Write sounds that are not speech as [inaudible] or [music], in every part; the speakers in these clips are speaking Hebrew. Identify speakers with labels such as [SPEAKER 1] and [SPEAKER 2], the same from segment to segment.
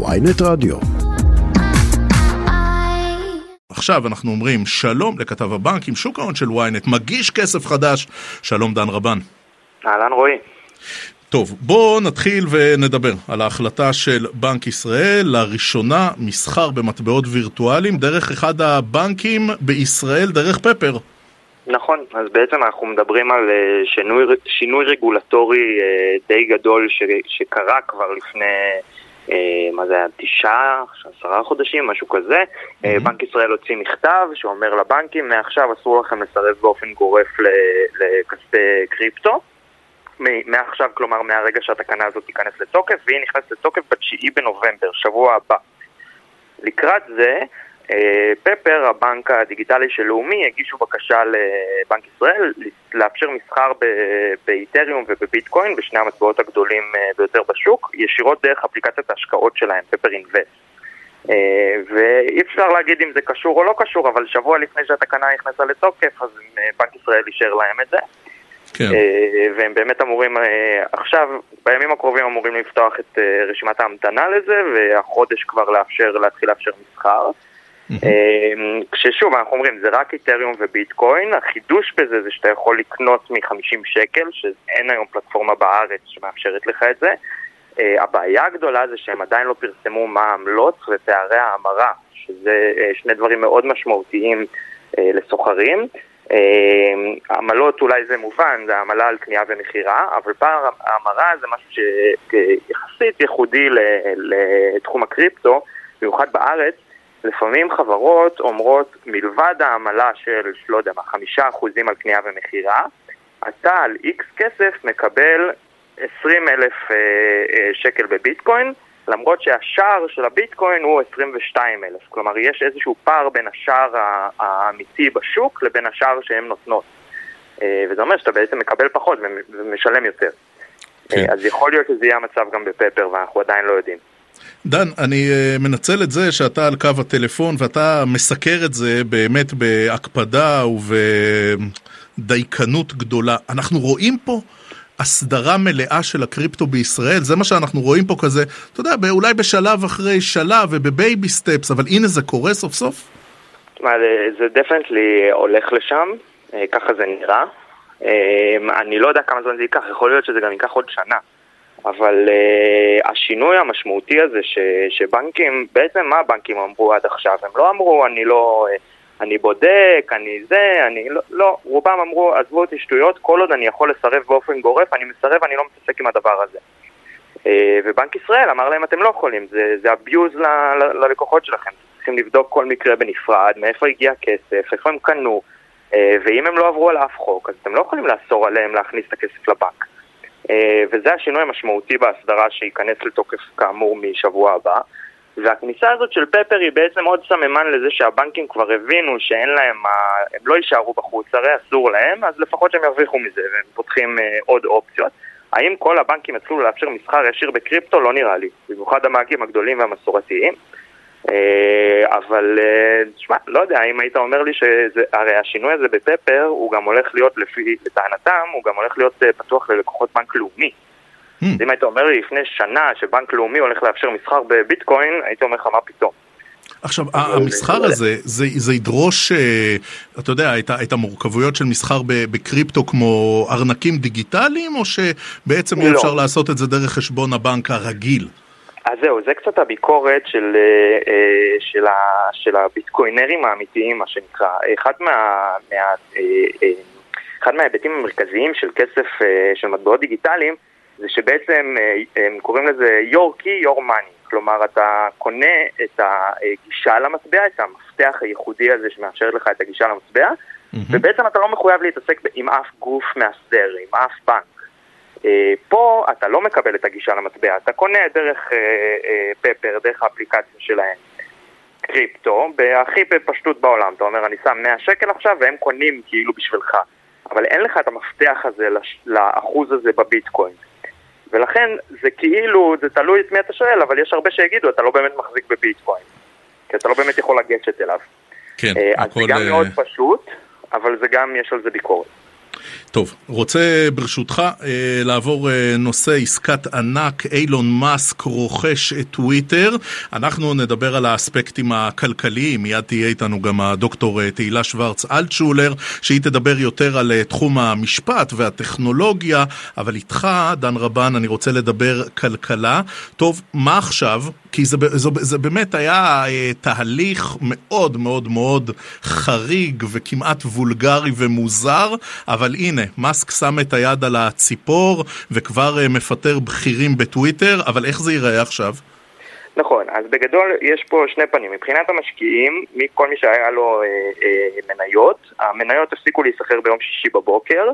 [SPEAKER 1] ויינט רדיו.
[SPEAKER 2] עכשיו אנחנו אומרים שלום לכתב הבנקים, שוק ההון של ynet, מגיש כסף חדש, שלום דן רבן.
[SPEAKER 3] אהלן רועי.
[SPEAKER 2] טוב, בואו נתחיל ונדבר על ההחלטה של בנק ישראל, לראשונה מסחר במטבעות וירטואליים דרך אחד הבנקים בישראל, דרך פפר.
[SPEAKER 3] נכון, אז בעצם אנחנו מדברים על אה, שינוי, שינוי רגולטורי אה, די גדול ש, שקרה כבר לפני, מה זה היה, תשעה, עשרה חודשים, משהו כזה. Mm-hmm. בנק ישראל הוציא מכתב שאומר לבנקים, מעכשיו אסור לכם לסרב באופן גורף לכספי קריפטו. מעכשיו, כלומר מהרגע שהתקנה הזאת תיכנס לתוקף, והיא נכנסת לתוקף ב-9 בנובמבר, שבוע הבא. לקראת זה, אה, פפר, הבנק הדיגיטלי של לאומי, הגישו בקשה לבנק ישראל לאפשר מסחר באיתריום ובביטקוין, בשני המטבעות הגדולים אה, ביותר בשוק, ישירות דרך אפליקציית ההשקעות שלהם, פפר אינבסט. אה, ואי אפשר להגיד אם זה קשור או לא קשור, אבל שבוע לפני שהתקנה נכנסה לתוקף, אז בנק ישראל אישר להם את זה. כן. והם באמת אמורים עכשיו, בימים הקרובים אמורים לפתוח את רשימת ההמתנה לזה, והחודש כבר לאפשר, להתחיל לאפשר מסחר. אמ, כששוב, אנחנו אומרים, זה רק איתריום וביטקוין, החידוש בזה זה שאתה יכול לקנות מ-50 שקל, שאין היום פלטפורמה בארץ שמאפשרת לך את זה. Uh, הבעיה הגדולה זה שהם עדיין לא פרסמו מה העמלות ופערי ההמרה, שזה uh, שני דברים מאוד משמעותיים uh, לסוחרים. עמלות אולי זה מובן, זה עמלה על קנייה ומכירה, אבל פער ההמרה זה משהו שיחסית ייחודי לתחום הקריפטו, במיוחד בארץ, לפעמים חברות אומרות, מלבד העמלה של, לא יודע מה, חמישה אחוזים על קנייה ומכירה, אתה על איקס כסף מקבל 20 אלף אה, אה, שקל בביטקוין, למרות שהשער של הביטקוין הוא 22 אלף. כלומר, יש איזשהו פער בין השער האמיתי בשוק לבין השער שהן נותנות. אה, וזה אומר שאתה בעצם מקבל פחות ומשלם יותר. כן. אז יכול להיות שזה יהיה המצב גם בפפר, ואנחנו עדיין לא יודעים.
[SPEAKER 2] דן, אני uh, מנצל את זה שאתה על קו הטלפון ואתה מסקר את זה באמת בהקפדה ובדייקנות גדולה. אנחנו רואים פה הסדרה מלאה של הקריפטו בישראל, זה מה שאנחנו רואים פה כזה, אתה יודע, אולי בשלב אחרי שלב וב baby steps, אבל הנה זה קורה סוף סוף?
[SPEAKER 3] זה definitely הולך לשם, אה, ככה זה נראה. אה, אני לא יודע כמה זמן זה ייקח, יכול להיות שזה גם ייקח עוד שנה. אבל אה, השינוי המשמעותי הזה ש, שבנקים, בעצם מה הבנקים אמרו עד עכשיו? הם לא אמרו אני לא, אה, אני בודק, אני זה, אני לא, לא, רובם אמרו עזבו אותי שטויות, כל עוד אני יכול לסרב באופן גורף, אני מסרב, אני לא מתעסק עם הדבר הזה. Uh, ובנק ישראל אמר להם אתם לא יכולים, זה, זה abuse ל, ל, ללקוחות שלכם, צריכים לבדוק כל מקרה בנפרד, מאיפה הגיע הכסף, איפה הם קנו, uh, ואם הם לא עברו על אף חוק, אז אתם לא יכולים לאסור עליהם להכניס את הכסף לבנק. אה, וזה השינוי המשמעותי בהסדרה שייכנס לתוקף כאמור משבוע הבא. והכניסה הזאת של פפר היא בעצם עוד סממן לזה שהבנקים כבר הבינו שאין להם, הם לא יישארו בחוץ, הרי אסור להם, אז לפחות שהם ירוויחו מזה והם פותחים אה, עוד אופציות. האם כל הבנקים יתחילו לאפשר מסחר ישיר בקריפטו? לא נראה לי, במיוחד המאגים הגדולים והמסורתיים. אה, אבל תשמע, לא יודע, אם היית אומר לי שהרי השינוי הזה בפפר הוא גם הולך להיות, לפי לטענתם, הוא גם הולך להיות אה, פתוח ללקוחות בנק לאומי. Hmm. אם היית אומר לי לפני שנה שבנק לאומי הולך לאפשר מסחר בביטקוין, הייתי אומר לך מה פתאום.
[SPEAKER 2] עכשיו, המסחר הזה, זה, זה ידרוש, אה, אתה יודע, את, את המורכבויות של מסחר בקריפטו כמו ארנקים דיגיטליים, או שבעצם לא. אפשר לעשות את זה דרך חשבון הבנק הרגיל?
[SPEAKER 3] אז זהו, זה קצת הביקורת של, אה, אה, של, ה, של הביטקוינרים האמיתיים, מה שנקרא. אחד, מה, מה, אה, אחד מההיבטים המרכזיים של כסף, של מטבעות דיגיטליים, זה שבעצם הם קוראים לזה your key, your money. כלומר, אתה קונה את הגישה למטבע, את המפתח הייחודי הזה שמאפשר לך את הגישה למטבע, mm-hmm. ובעצם אתה לא מחויב להתעסק עם אף גוף מאסדר, עם אף בנק. אה, פה אתה לא מקבל את הגישה למטבע, אתה קונה דרך אה, אה, פפר, דרך האפליקציה שלהם. קריפטו, בהכי בפשטות בעולם, אתה אומר אני שם 100 שקל עכשיו והם קונים כאילו בשבילך, אבל אין לך את המפתח הזה לאחוז הזה בביטקוין. ולכן זה כאילו, זה תלוי את מי אתה שואל, אבל יש הרבה שיגידו אתה לא באמת מחזיק בביטקוין, כי אתה לא באמת יכול לגשת אליו.
[SPEAKER 2] כן,
[SPEAKER 3] אז הכל... זה גם מאוד פשוט, אבל זה גם, יש על זה ביקורת.
[SPEAKER 2] טוב, רוצה ברשותך אה, לעבור אה, נושא עסקת ענק, אילון מאסק רוכש את טוויטר. אנחנו נדבר על האספקטים הכלכליים, מיד תהיה איתנו גם הדוקטור אה, תהילה שוורץ אלטשולר, שהיא תדבר יותר על תחום המשפט והטכנולוגיה, אבל איתך, דן רבן, אני רוצה לדבר כלכלה. טוב, מה עכשיו? כי זה, זה, זה באמת היה תהליך מאוד מאוד מאוד חריג וכמעט וולגרי ומוזר, אבל הנה, הנה, מאסק שם את היד על הציפור וכבר uh, מפטר בכירים בטוויטר, אבל איך זה ייראה עכשיו?
[SPEAKER 3] נכון, אז בגדול יש פה שני פנים. מבחינת המשקיעים, כל מי שהיה לו אה, אה, מניות, המניות הפסיקו להיסחר ביום שישי בבוקר,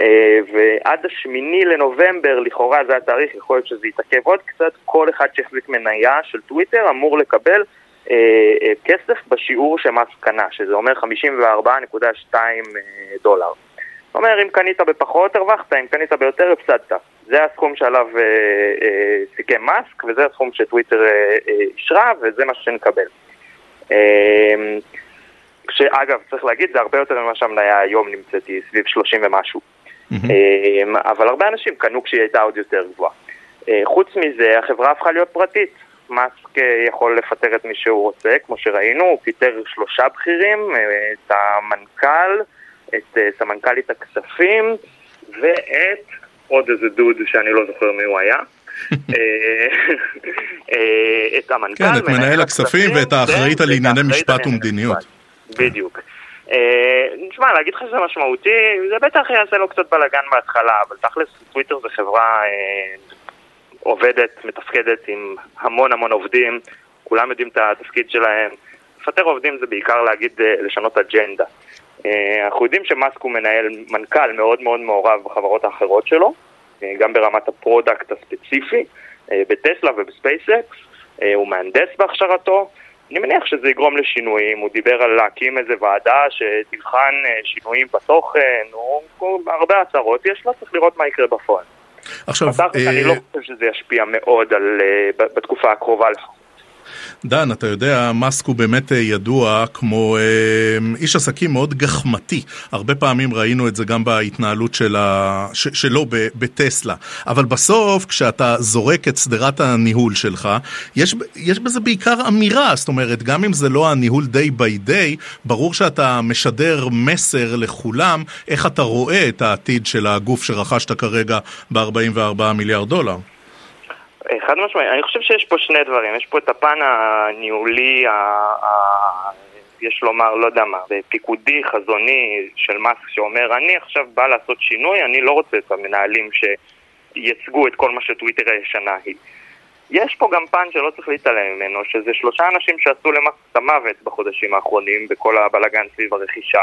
[SPEAKER 3] אה, ועד השמיני לנובמבר, לכאורה זה התאריך, יכול להיות שזה יתעכב עוד קצת, כל אחד שהחזיק מניה של טוויטר אמור לקבל אה, אה, כסף בשיעור שמס קנה, שזה אומר 54.2 אה, דולר. זאת אומרת, אם קנית בפחות הרווחת, אם קנית ביותר הפסדת. זה הסכום שעליו אה, אה, סיכם מאסק, וזה הסכום שטוויטר אה, אה, אישרה, וזה מה שנקבל. אה, שאגב, צריך להגיד, זה הרבה יותר ממה שהמניה היום נמצאת, היא סביב 30 ומשהו. Mm-hmm. אה, אבל הרבה אנשים קנו כשהיא הייתה עוד יותר גבוהה. אה, חוץ מזה, החברה הפכה להיות פרטית. מאסק אה, יכול לפטר את מי שהוא רוצה, כמו שראינו, הוא פיטר שלושה בכירים, אה, את המנכ"ל, את uh, סמנכ"לית הכספים ואת עוד איזה דוד שאני לא זוכר מי הוא היה. [laughs] אה, אה, את המנכ"ל,
[SPEAKER 2] כן, את מנהל הכספים ואת האחראית על ענייני משפט ומדיניות.
[SPEAKER 3] בדיוק. נשמע, להגיד לך שזה משמעותי, זה בטח יעשה לו קצת בלאגן בהתחלה, אבל תכלס טוויטר זה חברה עובדת, מתפקדת עם המון המון עובדים, כולם יודעים את התפקיד שלהם. לפטר עובדים זה בעיקר להגיד, לשנות אג'נדה. אה, אנחנו יודעים שמאסק הוא מנהל, מנכ"ל מאוד מאוד מעורב בחברות האחרות שלו, אה, גם ברמת ה product הספציפי, אה, בטסלה ובספייסקס, הוא מהנדס בהכשרתו. אני מניח שזה יגרום לשינויים, הוא דיבר על להקים איזה ועדה שתבחן שינויים בתוכן, הוא הרבה הצהרות יש לו, צריך לראות מה יקרה בפועל. עכשיו, אה... אני לא חושב שזה ישפיע מאוד על, בתקופה הקרובה לפחות.
[SPEAKER 2] דן, אתה יודע, מאסק הוא באמת אה, ידוע כמו אה, איש עסקים מאוד גחמתי. הרבה פעמים ראינו את זה גם בהתנהלות של ה... ש... שלו ב... בטסלה. אבל בסוף, כשאתה זורק את שדרת הניהול שלך, יש, יש בזה בעיקר אמירה. זאת אומרת, גם אם זה לא הניהול day by day, ברור שאתה משדר מסר לכולם איך אתה רואה את העתיד של הגוף שרכשת כרגע ב-44 מיליארד דולר.
[SPEAKER 3] חד משמעית, אני חושב שיש פה שני דברים, יש פה את הפן הניהולי, ה... ה... יש לומר, לא יודע מה, פיקודי, חזוני של מאסק שאומר, אני עכשיו בא לעשות שינוי, אני לא רוצה את המנהלים שייצגו את כל מה שטוויטר הישנה היא. יש פה גם פן שלא צריך להתעלם ממנו, שזה שלושה אנשים שעשו למאסק את המוות בחודשים האחרונים בכל הבלאגן סביב הרכישה.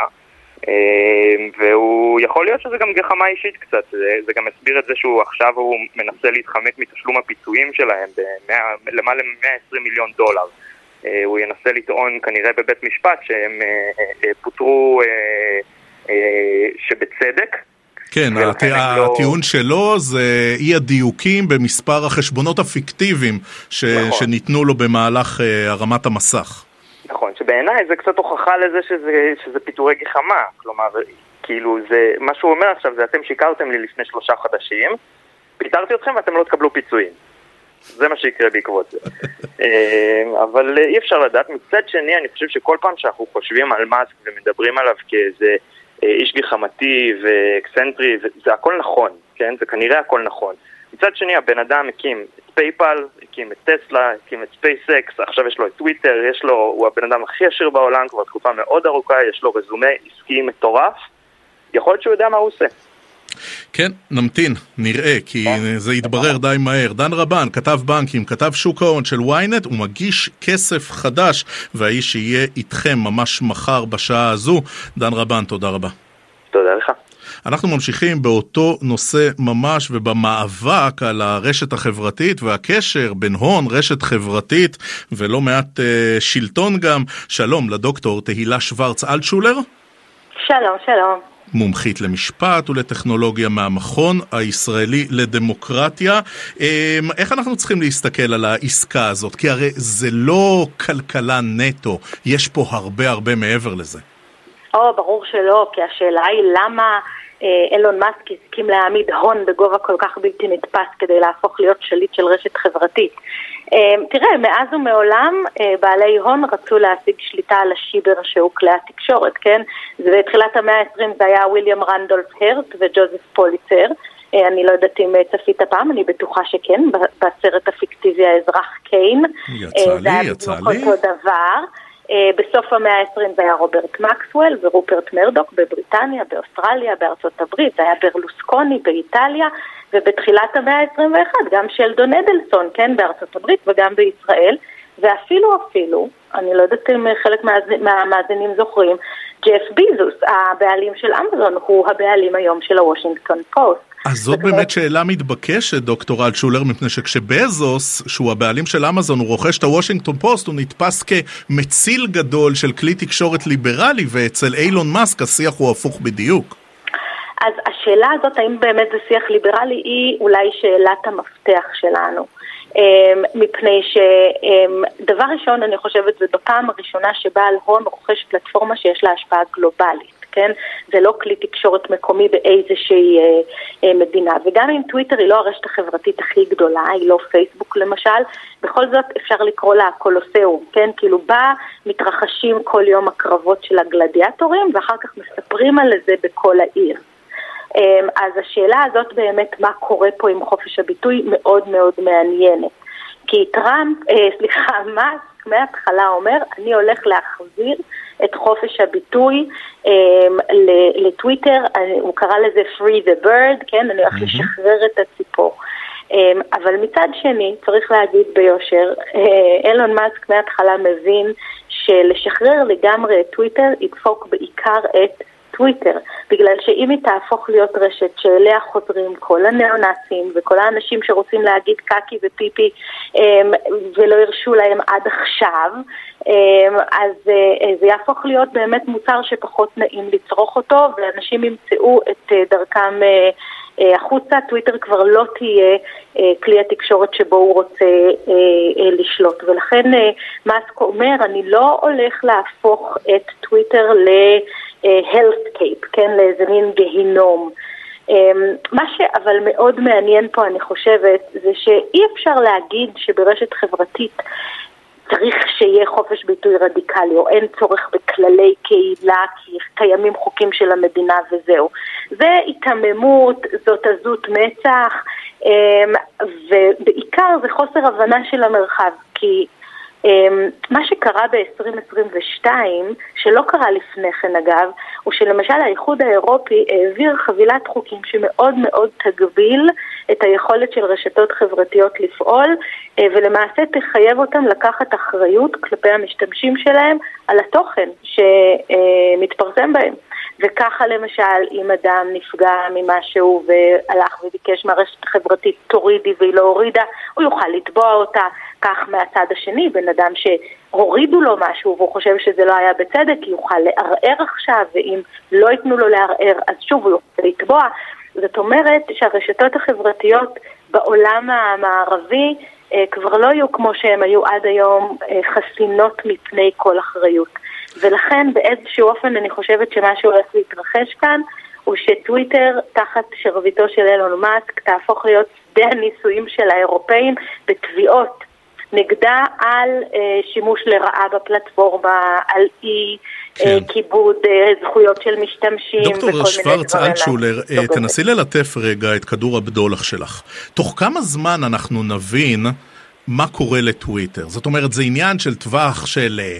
[SPEAKER 3] אמ, והוא, יכול להיות שזה גם גחמה אישית קצת, זה, זה גם מסביר את זה שהוא עכשיו הוא מנסה להתחמק מתשלום הפיצויים שלהם בלמעלה מ-120 מיליון דולר. אה, הוא ינסה לטעון כנראה בבית משפט שהם אה, אה, פוטרו שבצדק,
[SPEAKER 2] כן, הט... לא- הטיעון לא... שלו זה אי הדיוקים במספר החשבונות הפיקטיביים ש... נכון. שניתנו לו במהלך הרמת המסך.
[SPEAKER 3] שבעיניי זה קצת הוכחה לזה שזה, שזה פיטורי גחמה. כלומר, כאילו, זה, מה שהוא אומר עכשיו זה אתם שיקרתם לי לפני שלושה חודשים, פיטרתי אתכם ואתם לא תקבלו פיצויים. זה מה שיקרה בעקבות זה. [laughs] אה, אבל אי אפשר לדעת. מצד שני, אני חושב שכל פעם שאנחנו חושבים על מאסק ומדברים עליו כאיזה אה, איש גחמתי ואקסנטרי, זה הכל נכון, כן? זה כנראה הכל נכון. מצד שני, הבן אדם הקים PayPal, הקים את טסלה, הקים את ספייסקס, עכשיו יש לו את טוויטר, יש לו, הוא הבן אדם הכי עשיר בעולם כבר תקופה מאוד ארוכה, יש לו רזומה עסקי מטורף, יכול להיות שהוא יודע מה הוא עושה.
[SPEAKER 2] כן, נמתין, נראה, כי כן. זה יתברר די מהר. דן רבן, כתב בנקים, כתב שוק ההון של ynet, הוא מגיש כסף חדש, והאיש יהיה איתכם ממש מחר בשעה הזו. דן רבן, תודה רבה. אנחנו ממשיכים באותו נושא ממש ובמאבק על הרשת החברתית והקשר בין הון, רשת חברתית ולא מעט uh, שלטון גם. שלום לדוקטור תהילה שוורץ אלטשולר.
[SPEAKER 1] שלום, שלום.
[SPEAKER 2] מומחית למשפט ולטכנולוגיה מהמכון הישראלי לדמוקרטיה. אמ, איך אנחנו צריכים להסתכל על העסקה הזאת? כי הרי זה לא כלכלה נטו, יש פה הרבה הרבה מעבר לזה.
[SPEAKER 1] או, ברור שלא, כי השאלה היא למה אילון מאסק הסכים להעמיד הון בגובה כל כך בלתי נתפס כדי להפוך להיות שליט של רשת חברתית. תראה, מאז ומעולם בעלי הון רצו להשיג שליטה על השיבר שהוא כלי התקשורת, כן? בתחילת המאה ה-20 זה היה ויליאם רנדולף הרט וג'וזף פוליצר. אני לא יודעת אם צפית פעם, אני בטוחה שכן, בסרט הפיקטיבי האזרח קיין.
[SPEAKER 2] יצא לי, יצא לי.
[SPEAKER 1] זה היה בדיוק אותו דבר. בסוף המאה ה-20 זה היה רוברט מקסוול ורופרט מרדוק בבריטניה, באוסטרליה, בארצות הברית, זה היה ברלוסקוני באיטליה, ובתחילת המאה ה-21 גם שלדון אדלסון, כן, בארצות הברית וגם בישראל, ואפילו אפילו, אני לא יודעת אם חלק מהמאזינים זוכרים, ג'ף ביזוס, הבעלים של אמזון, הוא הבעלים היום של הוושינגטון פוסט.
[SPEAKER 2] אז זאת באמת שאלה מתבקשת, דוקטור אלטשולר, מפני שכשבזוס, שהוא הבעלים של אמזון, הוא רוכש את הוושינגטון פוסט, הוא נתפס כמציל גדול של כלי תקשורת ליברלי, ואצל אילון מאסק השיח הוא הפוך בדיוק.
[SPEAKER 1] אז השאלה הזאת, האם באמת זה שיח ליברלי, היא אולי שאלת המפתח שלנו. מפני שדבר ראשון, אני חושבת, זה בפעם הראשונה שבעל הון רוכש פלטפורמה שיש לה השפעה גלובלית. כן? זה לא כלי תקשורת מקומי באיזושהי אה, אה, מדינה. וגם אם טוויטר היא לא הרשת החברתית הכי גדולה, היא לא פייסבוק למשל, בכל זאת אפשר לקרוא לה קולוסיאום, כן? כאילו בה מתרחשים כל יום הקרבות של הגלדיאטורים, ואחר כך מספרים על זה בכל העיר. אה, אז השאלה הזאת באמת, מה קורה פה עם חופש הביטוי, מאוד מאוד מעניינת. כי טראמפ, אה, [laughs] סליחה, מאסק מההתחלה אומר, אני הולך להחזיר את חופש הביטוי um, לטוויטר, הוא קרא לזה Free the Bird, כן, אני הולך mm-hmm. לשחרר את הציפור. Um, אבל מצד שני, צריך להגיד ביושר, אילון מאסק מההתחלה מבין שלשחרר לגמרי את טוויטר ידפוק בעיקר את טוויטר, בגלל שאם היא תהפוך להיות רשת שאליה חוזרים כל הניאו-נאצים וכל האנשים שרוצים להגיד קקי ופיפי אמ, ולא הרשו להם עד עכשיו, אמ, אז אה, זה יהפוך להיות באמת מוצר שפחות נעים לצרוך אותו ואנשים ימצאו את אה, דרכם אה, החוצה, טוויטר כבר לא תהיה כלי התקשורת שבו הוא רוצה לשלוט. ולכן מאסק אומר, אני לא הולך להפוך את טוויטר ל... hellscape, כן, לאיזה מין גיהינום. אמ, מה שאבל מאוד מעניין פה, אני חושבת, זה שאי אפשר להגיד שברשת חברתית צריך שיהיה חופש ביטוי רדיקלי, או אין צורך בכללי קהילה, כי קיימים חוקים של המדינה וזהו. זה היתממות, זאת עזות מצח, אמ, ובעיקר זה חוסר הבנה של המרחב, כי מה שקרה ב-2022, שלא קרה לפני כן אגב, הוא שלמשל האיחוד האירופי העביר חבילת חוקים שמאוד מאוד תגביל את היכולת של רשתות חברתיות לפעול, אה, ולמעשה תחייב אותם לקחת אחריות כלפי המשתמשים שלהם על התוכן שמתפרסם בהם. וככה למשל, אם אדם נפגע ממשהו והלך וביקש מהרשת החברתית תורידי והיא לא הורידה, הוא יוכל לתבוע אותה. כך מהצד השני, בן אדם שהורידו לו משהו והוא חושב שזה לא היה בצדק, יוכל לערער עכשיו, ואם לא ייתנו לו לערער, אז שוב הוא יוכל לתבוע. זאת אומרת שהרשתות החברתיות בעולם המערבי אה, כבר לא יהיו כמו שהן היו עד היום אה, חסינות מפני כל אחריות. ולכן באיזשהו אופן אני חושבת שמה שהולך להתרחש כאן הוא שטוויטר תחת שרביטו של אילון מאסק תהפוך להיות שדה הניסויים של האירופאים בתביעות נגדה על אה, שימוש לרעה בפלטפורמה, על אי אה, כן. כיבוד אה, זכויות של משתמשים וכל מיני דברים.
[SPEAKER 2] דוקטור שוורץ אלטשולר, אה, תנסי ללטף רגע את כדור הבדולח שלך. תוך כמה זמן אנחנו נבין מה קורה לטוויטר? זאת אומרת, זה עניין של טווח של... אה,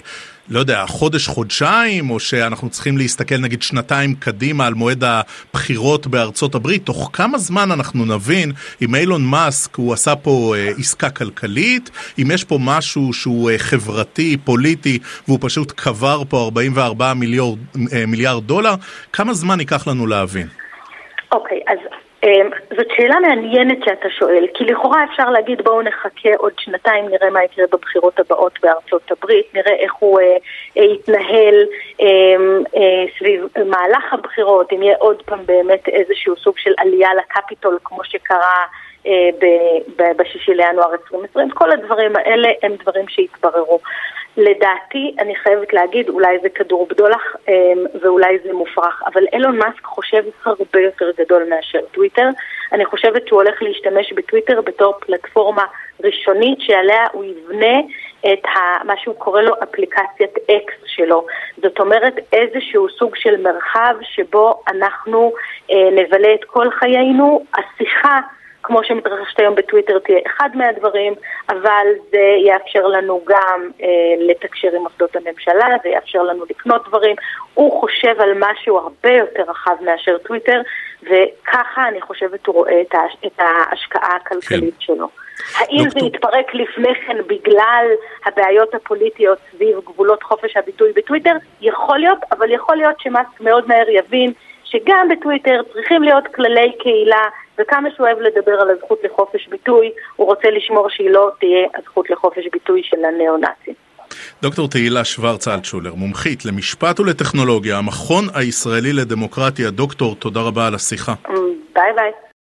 [SPEAKER 2] לא יודע, חודש, חודשיים, או שאנחנו צריכים להסתכל נגיד שנתיים קדימה על מועד הבחירות בארצות הברית, תוך כמה זמן אנחנו נבין אם אילון מאסק הוא עשה פה אה, עסקה כלכלית, אם יש פה משהו שהוא אה, חברתי, פוליטי, והוא פשוט קבר פה 44 מיליארד, מיליארד דולר, כמה זמן ייקח לנו להבין?
[SPEAKER 1] אוקיי, okay, אז זאת שאלה מעניינת שאתה שואל, כי לכאורה אפשר להגיד בואו נחכה עוד שנתיים, נראה מה יקרה בבחירות הבאות בארצות הברית, נראה איך הוא אה, אה, יתנהל אה, אה, סביב מהלך הבחירות, אם יהיה עוד פעם באמת איזשהו סוג של עלייה לקפיטול כמו שקרה אה, בשישי לינואר 2020, כל הדברים האלה הם דברים שהתבררו. לדעתי, אני חייבת להגיד, אולי זה כדור בדולח אמ, ואולי זה מופרך, אבל אילון מאסק חושב הרבה יותר גדול מאשר טוויטר. אני חושבת שהוא הולך להשתמש בטוויטר בתור פלטפורמה ראשונית שעליה הוא יבנה את ה, מה שהוא קורא לו אפליקציית אקס שלו. זאת אומרת איזשהו סוג של מרחב שבו אנחנו אה, נבלה את כל חיינו. השיחה כמו שמתרחשת היום בטוויטר תהיה אחד מהדברים, אבל זה יאפשר לנו גם אה, לתקשר עם מוסדות הממשלה, זה יאפשר לנו לקנות דברים. הוא חושב על משהו הרבה יותר רחב מאשר טוויטר, וככה אני חושבת הוא רואה את, ההש... את ההשקעה הכלכלית כן. שלו. האם דוקטור... זה יתפרק לפני כן בגלל הבעיות הפוליטיות סביב גבולות חופש הביטוי בטוויטר? יכול להיות, אבל יכול להיות שמאסק מאוד מהר יבין שגם בטוויטר צריכים להיות כללי קהילה, וכמה שהוא אוהב לדבר על הזכות לחופש ביטוי, הוא רוצה לשמור שהיא לא תהיה הזכות לחופש ביטוי של הניאו-נאצים.
[SPEAKER 2] דוקטור תהילה שוורץ אלטשולר, מומחית למשפט ולטכנולוגיה, המכון הישראלי לדמוקרטיה. דוקטור, תודה רבה על השיחה.
[SPEAKER 1] ביי ביי.